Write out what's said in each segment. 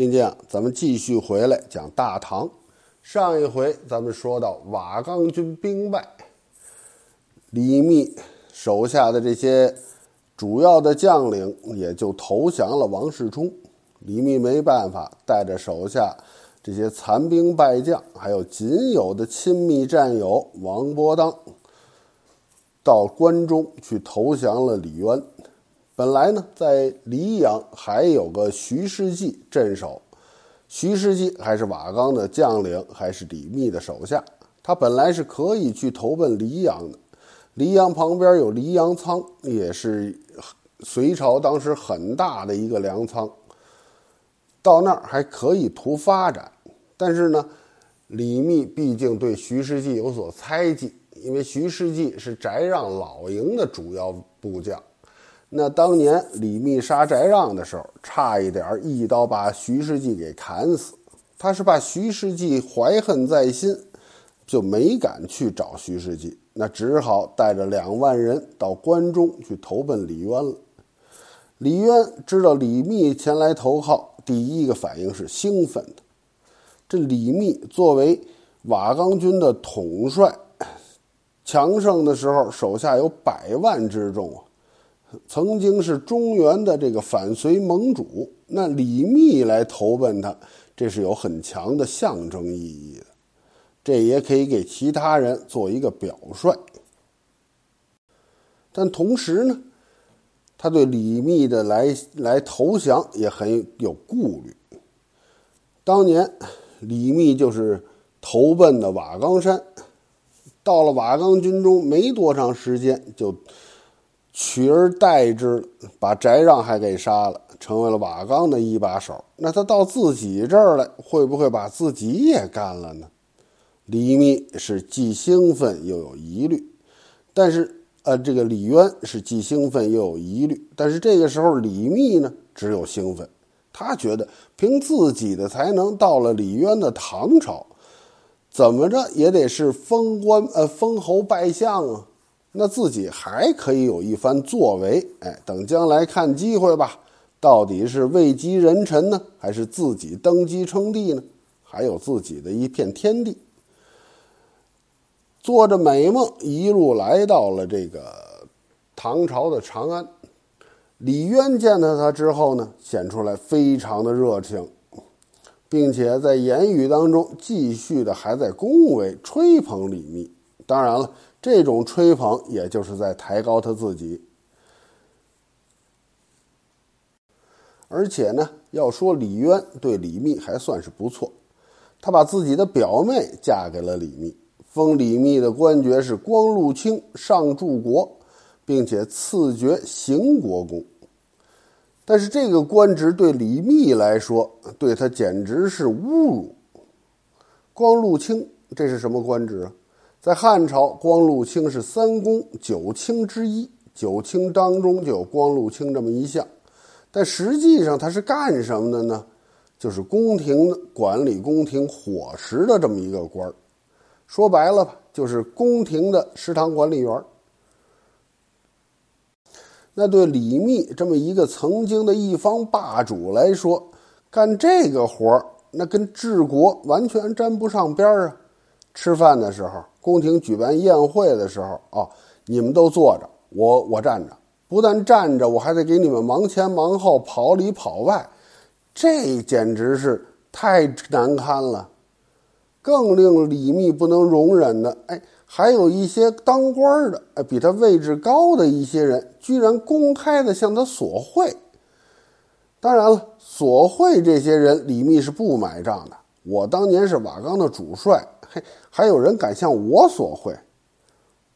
今天啊，咱们继续回来讲大唐。上一回咱们说到瓦岗军兵败，李密手下的这些主要的将领也就投降了王世充。李密没办法，带着手下这些残兵败将，还有仅有的亲密战友王伯当，到关中去投降了李渊。本来呢，在黎阳还有个徐世绩镇守。徐世绩还是瓦岗的将领，还是李密的手下。他本来是可以去投奔黎阳的。黎阳旁边有黎阳仓，也是隋朝当时很大的一个粮仓。到那儿还可以图发展。但是呢，李密毕竟对徐世绩有所猜忌，因为徐世绩是翟让老营的主要部将。那当年李密杀翟让的时候，差一点一刀把徐世绩给砍死。他是怕徐世绩怀恨在心，就没敢去找徐世绩，那只好带着两万人到关中去投奔李渊了。李渊知道李密前来投靠，第一个反应是兴奋的。这李密作为瓦岗军的统帅，强盛的时候手下有百万之众啊。曾经是中原的这个反隋盟主，那李密来投奔他，这是有很强的象征意义的，这也可以给其他人做一个表率。但同时呢，他对李密的来来投降也很有顾虑。当年李密就是投奔的瓦岗山，到了瓦岗军中没多长时间就。取而代之，把翟让还给杀了，成为了瓦岗的一把手。那他到自己这儿来，会不会把自己也干了呢？李密是既兴奋又有疑虑，但是呃，这个李渊是既兴奋又有疑虑。但是这个时候，李密呢只有兴奋，他觉得凭自己的才能，到了李渊的唐朝，怎么着也得是封官呃封侯拜相啊。那自己还可以有一番作为，哎，等将来看机会吧。到底是位极人臣呢，还是自己登基称帝呢？还有自己的一片天地。做着美梦，一路来到了这个唐朝的长安。李渊见到他之后呢，显出来非常的热情，并且在言语当中继续的还在恭维吹捧李密。当然了。这种吹捧，也就是在抬高他自己。而且呢，要说李渊对李密还算是不错，他把自己的表妹嫁给了李密，封李密的官爵是光禄卿上柱国，并且赐爵邢国公。但是这个官职对李密来说，对他简直是侮辱。光禄卿这是什么官职啊？在汉朝，光禄卿是三公九卿之一，九卿当中就有光禄卿这么一项。但实际上他是干什么的呢？就是宫廷管理宫廷伙食的这么一个官儿。说白了吧，就是宫廷的食堂管理员。那对李密这么一个曾经的一方霸主来说，干这个活儿，那跟治国完全沾不上边儿啊！吃饭的时候，宫廷举办宴会的时候，啊，你们都坐着，我我站着，不但站着，我还得给你们忙前忙后，跑里跑外，这简直是太难堪了。更令李密不能容忍的，哎，还有一些当官的，哎，比他位置高的一些人，居然公开的向他索贿。当然了，索贿这些人，李密是不买账的。我当年是瓦岗的主帅。嘿，还有人敢向我索贿？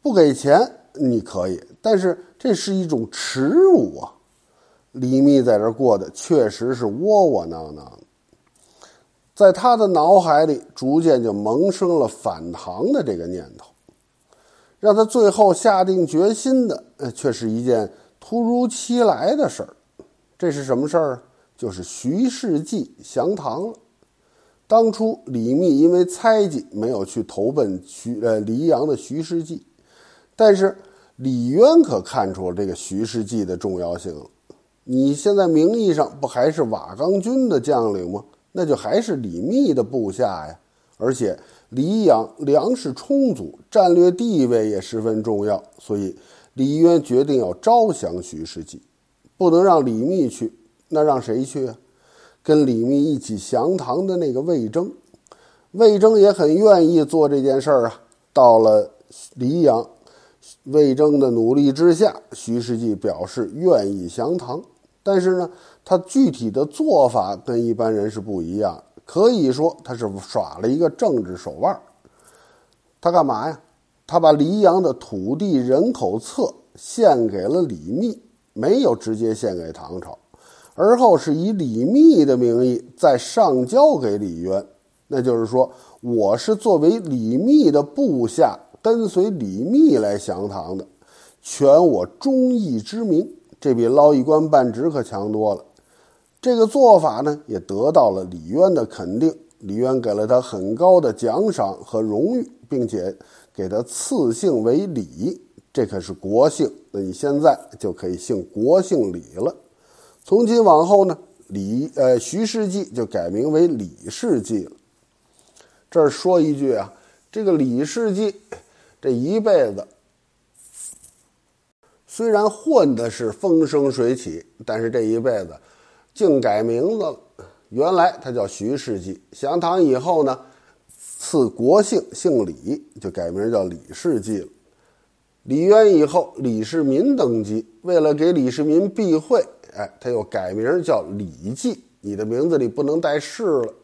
不给钱你可以，但是这是一种耻辱啊！李密在这过的确实是窝窝囊囊，在他的脑海里逐渐就萌生了反唐的这个念头，让他最后下定决心的，呃，却是一件突如其来的事儿。这是什么事儿？就是徐世绩降唐了。当初李密因为猜忌，没有去投奔徐呃黎阳的徐世绩，但是李渊可看出了这个徐世绩的重要性了。你现在名义上不还是瓦岗军的将领吗？那就还是李密的部下呀。而且黎阳粮食充足，战略地位也十分重要，所以李渊决定要招降徐世绩，不能让李密去，那让谁去啊？跟李密一起降唐的那个魏征，魏征也很愿意做这件事儿啊。到了黎阳，魏征的努力之下，徐世绩表示愿意降唐，但是呢，他具体的做法跟一般人是不一样。可以说他是耍了一个政治手腕他干嘛呀？他把黎阳的土地人口册献给了李密，没有直接献给唐朝，而后是以李密的名义再上交给李渊。那就是说，我是作为李密的部下，跟随李密来降唐的，全我忠义之名。这比捞一官半职可强多了。这个做法呢，也得到了李渊的肯定。李渊给了他很高的奖赏和荣誉，并且给他赐姓为李，这可是国姓。那你现在就可以姓国姓李了。从今往后呢，李呃徐世绩就改名为李世绩了。这儿说一句啊，这个李世绩这一辈子虽然混的是风生水起，但是这一辈子。竟改名字了，原来他叫徐世绩。降唐以后呢，赐国姓，姓李，就改名叫李世绩了。李渊以后，李世民登基，为了给李世民避讳，哎，他又改名叫李绩。你的名字里不能带世了。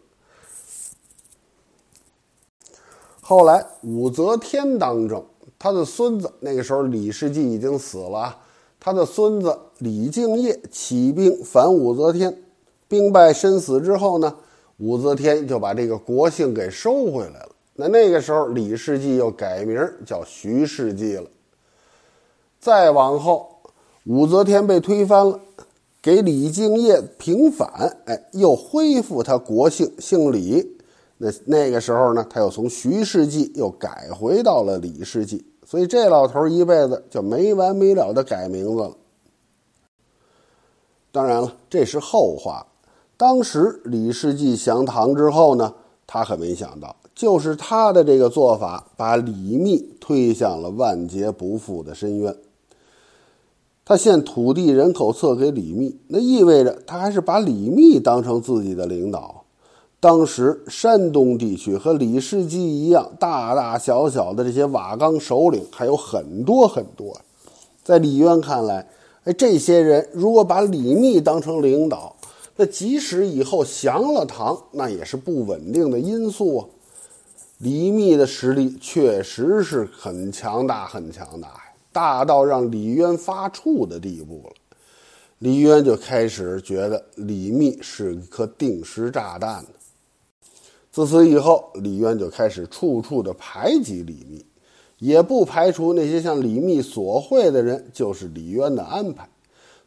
后来武则天当政，他的孙子那个时候李世绩已经死了。他的孙子李敬业起兵反武则天，兵败身死之后呢，武则天就把这个国姓给收回来了。那那个时候，李世绩又改名叫徐世绩了。再往后，武则天被推翻了，给李敬业平反，哎，又恢复他国姓，姓李。那那个时候呢，他又从徐世绩又改回到了李世绩。所以这老头一辈子就没完没了的改名字了。当然了，这是后话。当时李世绩降唐之后呢，他可没想到，就是他的这个做法，把李密推向了万劫不复的深渊。他献土地人口册给李密，那意味着他还是把李密当成自己的领导。当时山东地区和李世绩一样，大大小小的这些瓦岗首领还有很多很多。在李渊看来，哎，这些人如果把李密当成领导，那即使以后降了唐，那也是不稳定的因素啊。李密的实力确实是很强大，很强大，大到让李渊发怵的地步了。李渊就开始觉得李密是一颗定时炸弹。自此以后，李渊就开始处处的排挤李密，也不排除那些向李密索贿的人就是李渊的安排。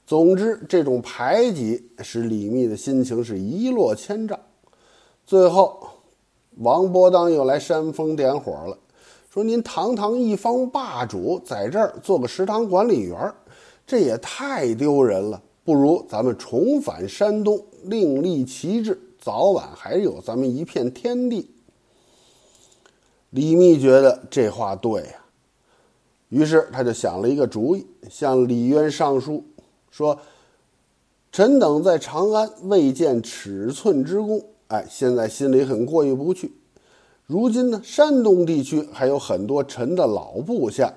总之，这种排挤使李密的心情是一落千丈。最后，王伯当又来煽风点火了，说：“您堂堂一方霸主，在这儿做个食堂管理员，这也太丢人了。不如咱们重返山东，另立旗帜。”早晚还有咱们一片天地。李密觉得这话对呀，于是他就想了一个主意，向李渊上书说：“臣等在长安未见尺寸之功，哎，现在心里很过意不去。如今呢，山东地区还有很多臣的老部下。”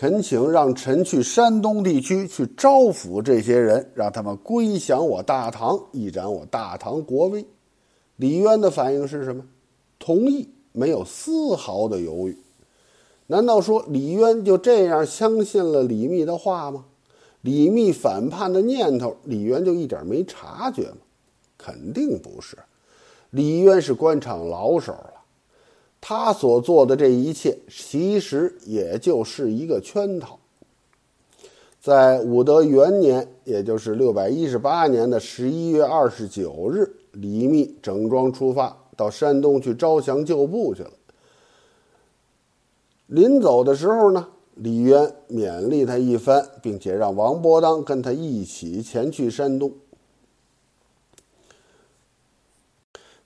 恳请让臣去山东地区去招抚这些人，让他们归降我大唐，一展我大唐国威。李渊的反应是什么？同意，没有丝毫的犹豫。难道说李渊就这样相信了李密的话吗？李密反叛的念头，李渊就一点没察觉吗？肯定不是。李渊是官场老手了。他所做的这一切，其实也就是一个圈套。在武德元年，也就是六百一十八年的十一月二十九日，李密整装出发到山东去招降旧部去了。临走的时候呢，李渊勉励他一番，并且让王伯当跟他一起前去山东。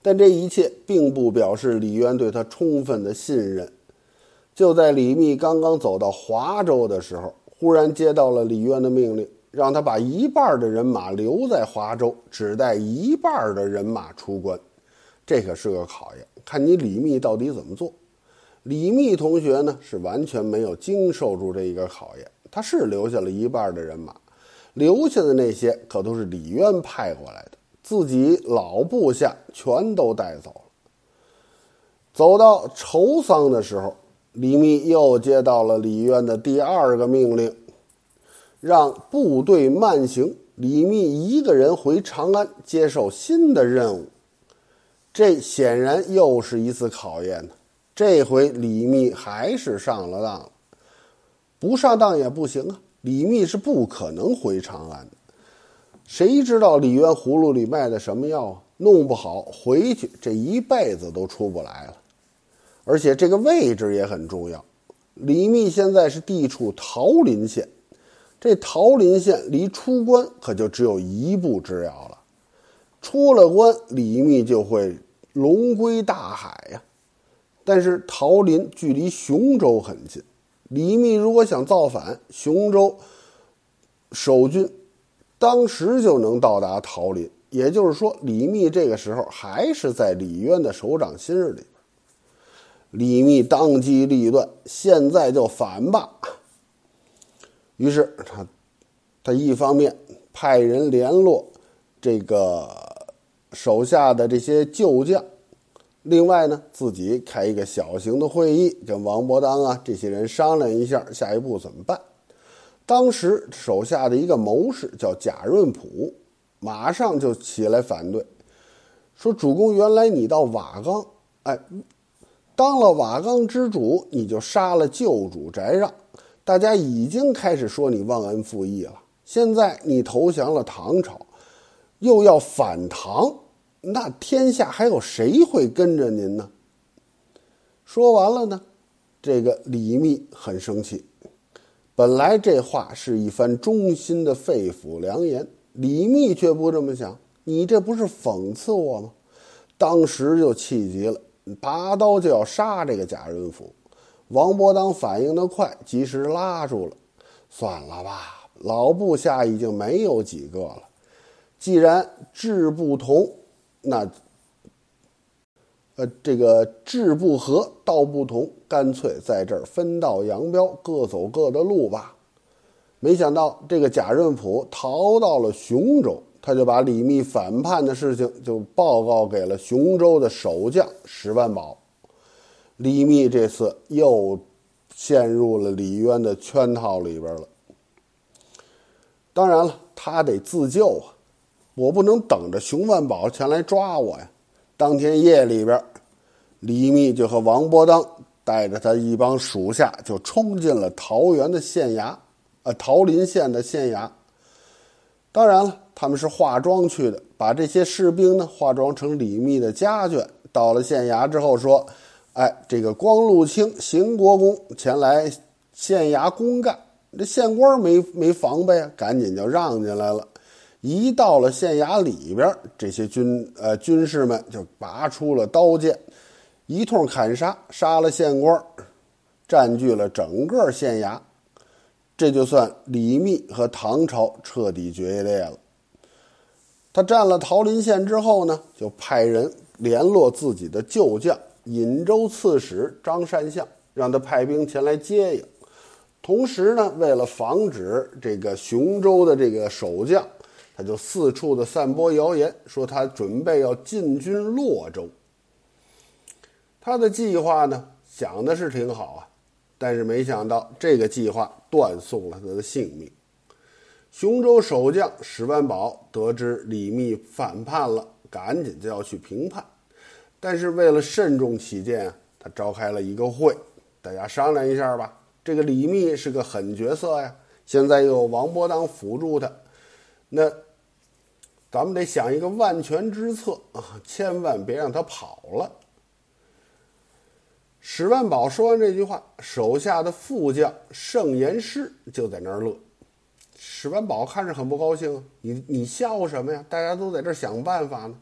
但这一切并不表示李渊对他充分的信任。就在李密刚刚走到华州的时候，忽然接到了李渊的命令，让他把一半的人马留在华州，只带一半的人马出关。这可是个考验，看你李密到底怎么做。李密同学呢，是完全没有经受住这一个考验，他是留下了一半的人马，留下的那些可都是李渊派过来的。自己老部下全都带走了。走到筹桑的时候，李密又接到了李渊的第二个命令，让部队慢行，李密一个人回长安接受新的任务。这显然又是一次考验。这回李密还是上了当，不上当也不行啊！李密是不可能回长安的。谁知道李渊葫芦里卖的什么药啊？弄不好回去这一辈子都出不来了。而且这个位置也很重要。李密现在是地处桃林县，这桃林县离出关可就只有一步之遥了。出了关，李密就会龙归大海呀。但是桃林距离雄州很近，李密如果想造反，雄州守军。当时就能到达桃林，也就是说，李密这个时候还是在李渊的手掌心里李密当机立断，现在就反吧。于是他，他一方面派人联络这个手下的这些旧将，另外呢，自己开一个小型的会议，跟王伯当啊这些人商量一下下一步怎么办。当时手下的一个谋士叫贾润甫，马上就起来反对，说：“主公，原来你到瓦岗，哎，当了瓦岗之主，你就杀了旧主翟让，大家已经开始说你忘恩负义了。现在你投降了唐朝，又要反唐，那天下还有谁会跟着您呢？”说完了呢，这个李密很生气。本来这话是一番忠心的肺腑良言，李密却不这么想。你这不是讽刺我吗？当时就气急了，拔刀就要杀这个贾仁甫。王伯当反应的快，及时拉住了。算了吧，老部下已经没有几个了。既然志不同，那……呃，这个志不合，道不同，干脆在这儿分道扬镳，各走各的路吧。没想到这个贾润甫逃到了雄州，他就把李密反叛的事情就报告给了雄州的守将石万宝。李密这次又陷入了李渊的圈套里边了。当然了，他得自救啊，我不能等着熊万宝前来抓我呀。当天夜里边，李密就和王伯当带着他一帮属下就冲进了桃园的县衙，呃，桃林县的县衙。当然了，他们是化妆去的，把这些士兵呢化妆成李密的家眷。到了县衙之后，说：“哎，这个光禄卿邢国公前来县衙公干。”这县官没没防备啊，赶紧就让进来了。一到了县衙里边，这些军呃军士们就拔出了刀剑，一通砍杀，杀了县官，占据了整个县衙。这就算李密和唐朝彻底决裂了。他占了桃林县之后呢，就派人联络自己的旧将尹州刺史张善相，让他派兵前来接应。同时呢，为了防止这个雄州的这个守将。他就四处的散播谣言，说他准备要进军洛州。他的计划呢，想的是挺好啊，但是没想到这个计划断送了他的性命。雄州守将史万宝得知李密反叛了，赶紧就要去平叛，但是为了慎重起见，他召开了一个会，大家商量一下吧。这个李密是个狠角色呀，现在又有王伯当辅助他。那，咱们得想一个万全之策啊，千万别让他跑了。史万宝说完这句话，手下的副将盛言师就在那儿乐。史万宝看着很不高兴，你你笑什么呀？大家都在这想办法呢。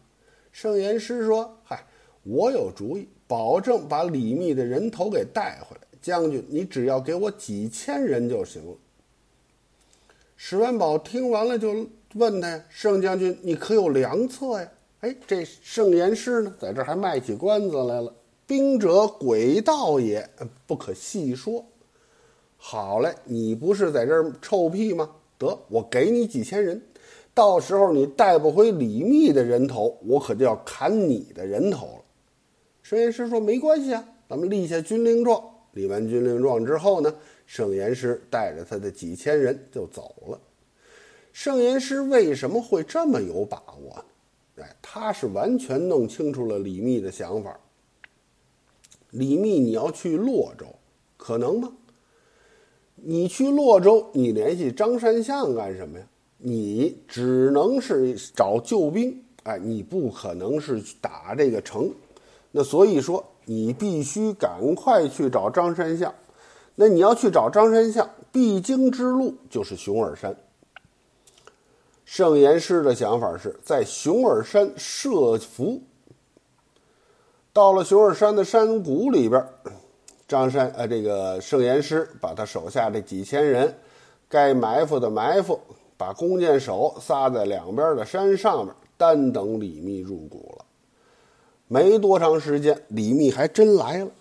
盛言师说：“嗨，我有主意，保证把李密的人头给带回来。将军，你只要给我几千人就行了。”史万宝听完了，就问他呀：“盛将军，你可有良策呀？”哎，这盛言师呢，在这儿还卖起关子来了。兵者，诡道也，不可细说。好嘞，你不是在这儿臭屁吗？得，我给你几千人，到时候你带不回李密的人头，我可就要砍你的人头了。盛言师说：“没关系啊，咱们立下军令状。”立完军令状之后呢，盛言师带着他的几千人就走了。盛言师为什么会这么有把握呢？哎，他是完全弄清楚了李密的想法。李密，你要去洛州，可能吗？你去洛州，你联系张山相干什么呀？你只能是找救兵，哎，你不可能是打这个城。那所以说，你必须赶快去找张山相。那你要去找张山相，必经之路就是熊耳山。圣言师的想法是在熊耳山设伏。到了熊耳山的山谷里边，张山呃，这个圣严师把他手下这几千人，该埋伏的埋伏，把弓箭手撒在两边的山上面，单等李密入谷了。没多长时间，李密还真来了。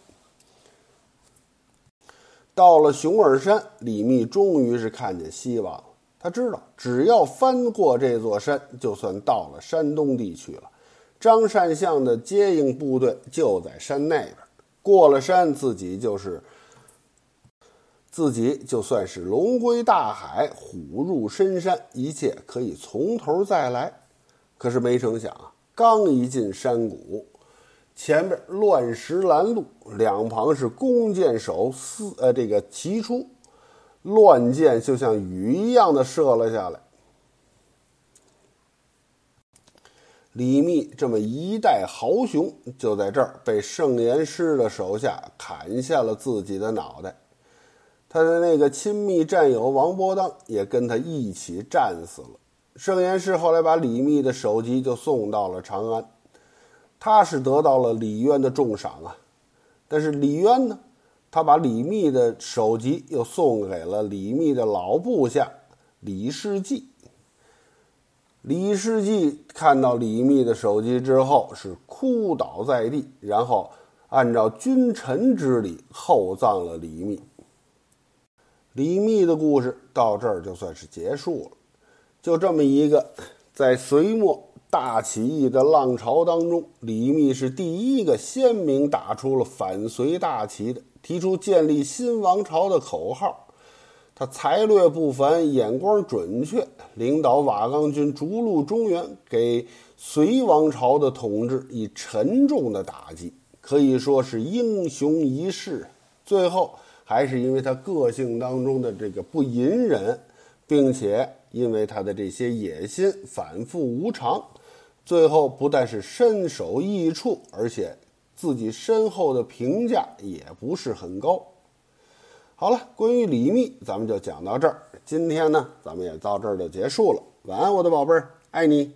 到了熊耳山，李密终于是看见希望了。他知道，只要翻过这座山，就算到了山东地区了。张善相的接应部队就在山那边，过了山，自己就是自己就算是龙归大海，虎入深山，一切可以从头再来。可是没成想啊，刚一进山谷，前边乱石拦路，两旁是弓箭手四呃这个齐出，乱箭就像雨一样的射了下来。李密这么一代豪雄，就在这儿被圣严师的手下砍下了自己的脑袋。他的那个亲密战友王伯当也跟他一起战死了。圣严师后来把李密的首级就送到了长安，他是得到了李渊的重赏啊。但是李渊呢，他把李密的首级又送给了李密的老部下李世继。李世继看到李密的首级之后，是哭倒在地，然后按照君臣之礼厚葬了李密。李密的故事到这儿就算是结束了。就这么一个，在隋末大起义的浪潮当中，李密是第一个鲜明打出了反隋大旗的，提出建立新王朝的口号。他才略不凡，眼光准确，领导瓦岗军逐鹿中原，给隋王朝的统治以沉重的打击，可以说是英雄一世。最后还是因为他个性当中的这个不隐忍，并且因为他的这些野心反复无常，最后不但是身首异处，而且自己身后的评价也不是很高。好了，关于李密，咱们就讲到这儿。今天呢，咱们也到这儿就结束了。晚安，我的宝贝儿，爱你。